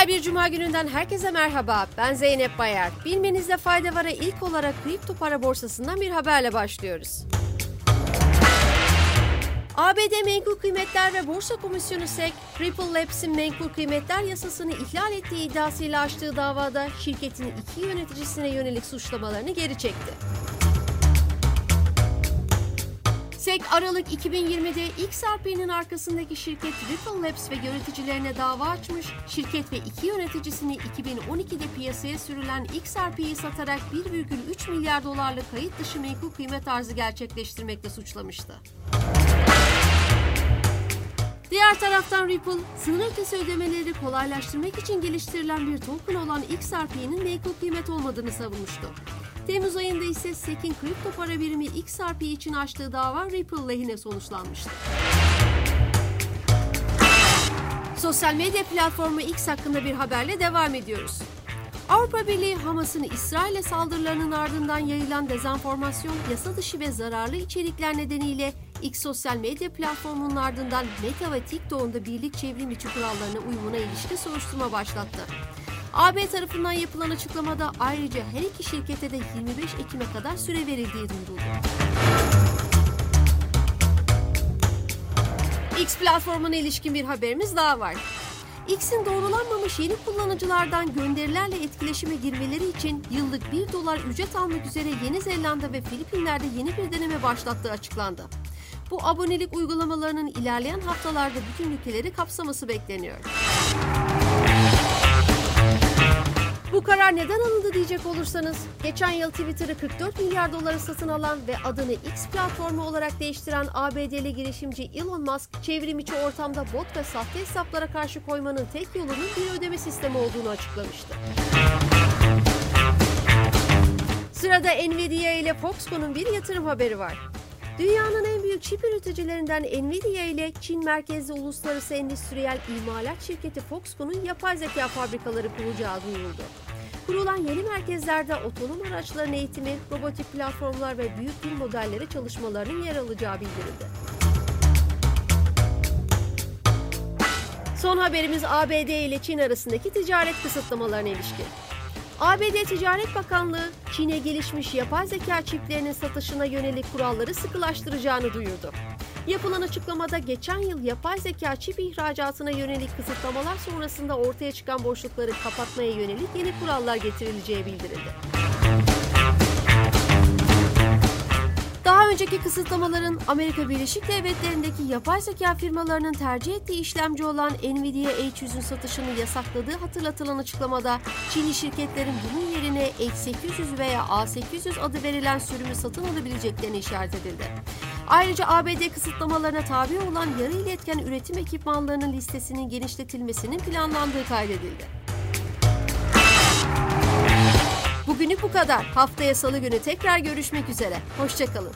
Güzel bir cuma gününden herkese merhaba. Ben Zeynep Bayar. Bilmenizde fayda var'a ilk olarak kripto para borsasından bir haberle başlıyoruz. ABD Menkul Kıymetler ve Borsa Komisyonu SEC, Ripple Labs'in menkul kıymetler yasasını ihlal ettiği iddiasıyla açtığı davada şirketin iki yöneticisine yönelik suçlamalarını geri çekti. SEC Aralık 2020'de XRP'nin arkasındaki şirket Ripple Labs ve yöneticilerine dava açmış, şirket ve iki yöneticisini 2012'de piyasaya sürülen XRP'yi satarak 1,3 milyar dolarlık kayıt dışı menkul kıymet arzı gerçekleştirmekle suçlamıştı. Diğer taraftan Ripple, sınır ötesi ödemeleri kolaylaştırmak için geliştirilen bir token olan XRP'nin menkul kıymet olmadığını savunmuştu. Temmuz ayında ise SEC'in kripto para birimi XRP için açtığı dava Ripple lehine sonuçlanmıştı. Sosyal medya platformu X hakkında bir haberle devam ediyoruz. Avrupa Birliği Hamas'ın İsrail'e saldırılarının ardından yayılan dezenformasyon, yasa dışı ve zararlı içerikler nedeniyle X sosyal medya platformunun ardından Meta ve TikTok'un da birlik çevrim içi kurallarına uyumuna ilişkin soruşturma başlattı. AB tarafından yapılan açıklamada ayrıca her iki şirkete de 25 Ekim'e kadar süre verildiği duyuruldu. X platformuna ilişkin bir haberimiz daha var. X'in doğrulanmamış yeni kullanıcılardan gönderilerle etkileşime girmeleri için yıllık 1 dolar ücret almak üzere Yeni Zelanda ve Filipinler'de yeni bir deneme başlattığı açıklandı. Bu abonelik uygulamalarının ilerleyen haftalarda bütün ülkeleri kapsaması bekleniyor. Bu karar neden alındı diyecek olursanız, geçen yıl Twitter'ı 44 milyar dolara satın alan ve adını X platformu olarak değiştiren ABD'li girişimci Elon Musk, çevrim içi ortamda bot ve sahte hesaplara karşı koymanın tek yolunun bir ödeme sistemi olduğunu açıklamıştı. Sırada Nvidia ile Foxconn'un bir yatırım haberi var. Dünyanın en büyük çip üreticilerinden Nvidia ile Çin merkezli uluslararası endüstriyel imalat şirketi Foxconn'un yapay zeka fabrikaları kuracağı duyuruldu. Kurulan yeni merkezlerde otonom araçların eğitimi, robotik platformlar ve büyük dil modelleri çalışmalarının yer alacağı bildirildi. Son haberimiz ABD ile Çin arasındaki ticaret kısıtlamalarına ilişkin. ABD Ticaret Bakanlığı, Çin'e gelişmiş yapay zeka çiplerinin satışına yönelik kuralları sıkılaştıracağını duyurdu. Yapılan açıklamada geçen yıl yapay zeka çip ihracatına yönelik kısıtlamalar sonrasında ortaya çıkan boşlukları kapatmaya yönelik yeni kurallar getirileceği bildirildi. Önceki kısıtlamaların Amerika Birleşik Devletleri'ndeki yapay zeka firmalarının tercih ettiği işlemci olan Nvidia H100'ün satışını yasakladığı hatırlatılan açıklamada Çinli şirketlerin bunun yerine H800 veya A800 adı verilen sürümü satın alabileceklerine işaret edildi. Ayrıca ABD kısıtlamalarına tabi olan yarı iletken üretim ekipmanlarının listesinin genişletilmesinin planlandığı kaydedildi. Bugünlük bu kadar. Haftaya salı günü tekrar görüşmek üzere. Hoşçakalın.